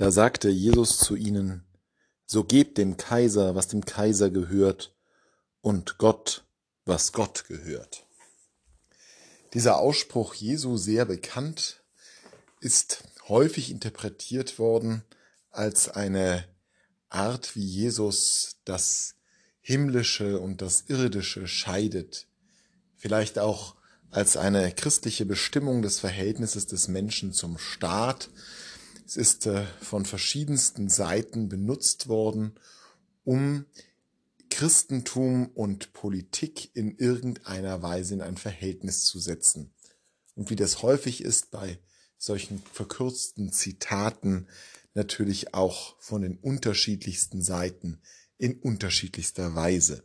Da sagte Jesus zu ihnen, so gebt dem Kaiser, was dem Kaiser gehört, und Gott, was Gott gehört. Dieser Ausspruch Jesu sehr bekannt, ist häufig interpretiert worden als eine Art, wie Jesus das Himmlische und das Irdische scheidet. Vielleicht auch als eine christliche Bestimmung des Verhältnisses des Menschen zum Staat. Es ist äh, von verschiedensten Seiten benutzt worden, um Christentum und Politik in irgendeiner Weise in ein Verhältnis zu setzen. Und wie das häufig ist bei solchen verkürzten Zitaten, natürlich auch von den unterschiedlichsten Seiten in unterschiedlichster Weise.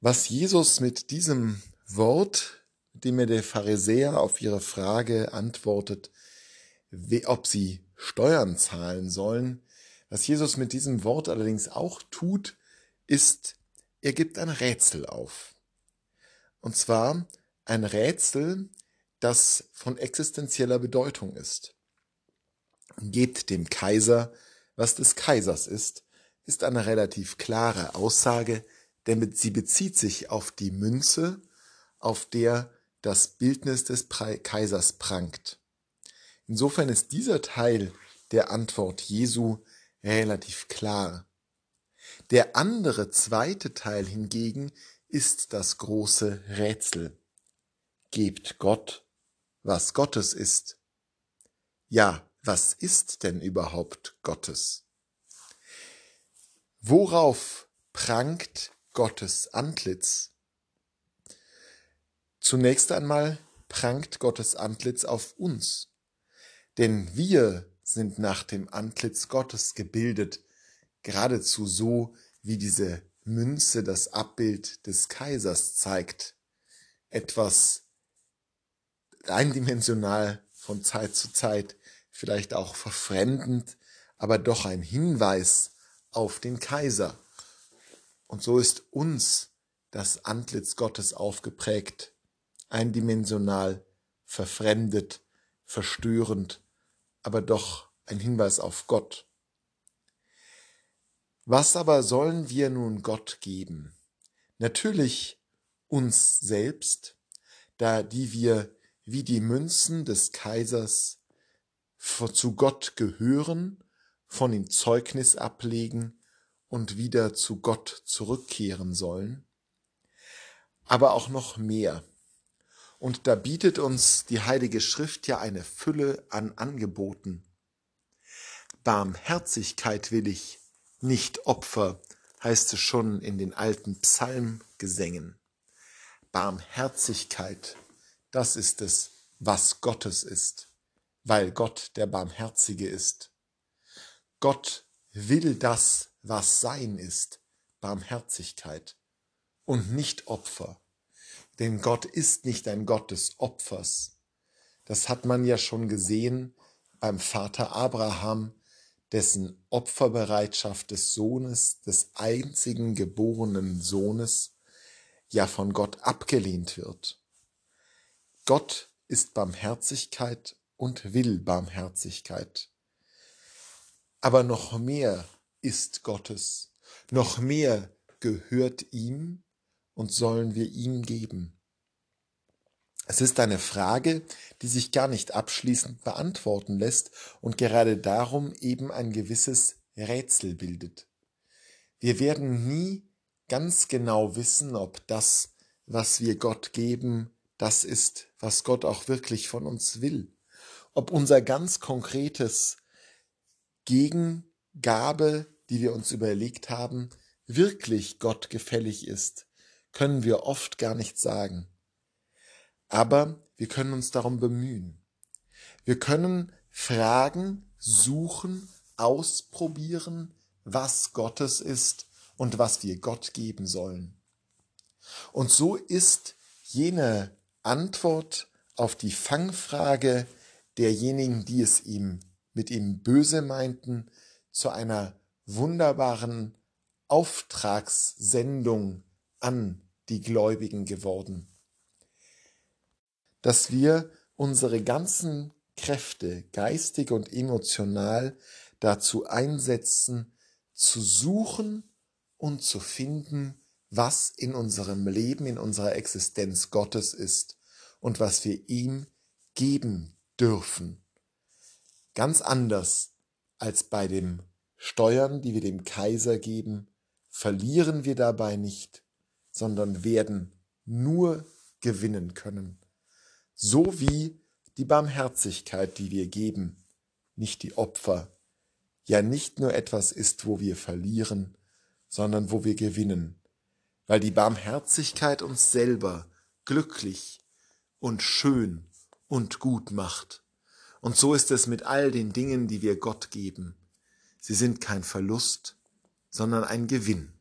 Was Jesus mit diesem Wort, dem er der Pharisäer auf ihre Frage antwortet, ob sie Steuern zahlen sollen, was Jesus mit diesem Wort allerdings auch tut, ist, er gibt ein Rätsel auf. Und zwar ein Rätsel, das von existenzieller Bedeutung ist. Gebt dem Kaiser, was des Kaisers ist, ist eine relativ klare Aussage, denn sie bezieht sich auf die Münze, auf der das Bildnis des Kaisers prangt. Insofern ist dieser Teil der Antwort Jesu relativ klar. Der andere zweite Teil hingegen ist das große Rätsel. Gebt Gott, was Gottes ist. Ja, was ist denn überhaupt Gottes? Worauf prangt Gottes Antlitz? Zunächst einmal prangt Gottes Antlitz auf uns, denn wir sind nach dem Antlitz Gottes gebildet, geradezu so, wie diese Münze das Abbild des Kaisers zeigt. Etwas eindimensional von Zeit zu Zeit, vielleicht auch verfremdend, aber doch ein Hinweis auf den Kaiser. Und so ist uns das Antlitz Gottes aufgeprägt, eindimensional, verfremdet, verstörend, aber doch ein Hinweis auf Gott. Was aber sollen wir nun Gott geben? Natürlich uns selbst, da die wir wie die Münzen des Kaisers zu Gott gehören, von ihm Zeugnis ablegen und wieder zu Gott zurückkehren sollen, aber auch noch mehr. Und da bietet uns die Heilige Schrift ja eine Fülle an Angeboten. Barmherzigkeit will ich, nicht Opfer, heißt es schon in den alten Psalmgesängen. Barmherzigkeit, das ist es, was Gottes ist, weil Gott der Barmherzige ist. Gott will das, was sein ist, Barmherzigkeit und nicht Opfer. Denn Gott ist nicht ein Gott des Opfers. Das hat man ja schon gesehen beim Vater Abraham, dessen Opferbereitschaft des Sohnes, des einzigen geborenen Sohnes, ja von Gott abgelehnt wird. Gott ist Barmherzigkeit und will Barmherzigkeit. Aber noch mehr ist Gottes, noch mehr gehört ihm und sollen wir ihm geben. Es ist eine Frage, die sich gar nicht abschließend beantworten lässt und gerade darum eben ein gewisses Rätsel bildet. Wir werden nie ganz genau wissen, ob das, was wir Gott geben, das ist, was Gott auch wirklich von uns will. Ob unser ganz konkretes Gegengabe, die wir uns überlegt haben, wirklich Gott gefällig ist, können wir oft gar nicht sagen. Aber wir können uns darum bemühen. Wir können fragen, suchen, ausprobieren, was Gottes ist und was wir Gott geben sollen. Und so ist jene Antwort auf die Fangfrage derjenigen, die es ihm mit ihm böse meinten, zu einer wunderbaren Auftragssendung an die Gläubigen geworden. Dass wir unsere ganzen Kräfte, geistig und emotional, dazu einsetzen, zu suchen und zu finden, was in unserem Leben, in unserer Existenz Gottes ist und was wir ihm geben dürfen. Ganz anders als bei dem Steuern, die wir dem Kaiser geben, verlieren wir dabei nicht, sondern werden nur gewinnen können. So wie die Barmherzigkeit, die wir geben, nicht die Opfer, ja nicht nur etwas ist, wo wir verlieren, sondern wo wir gewinnen, weil die Barmherzigkeit uns selber glücklich und schön und gut macht. Und so ist es mit all den Dingen, die wir Gott geben. Sie sind kein Verlust, sondern ein Gewinn.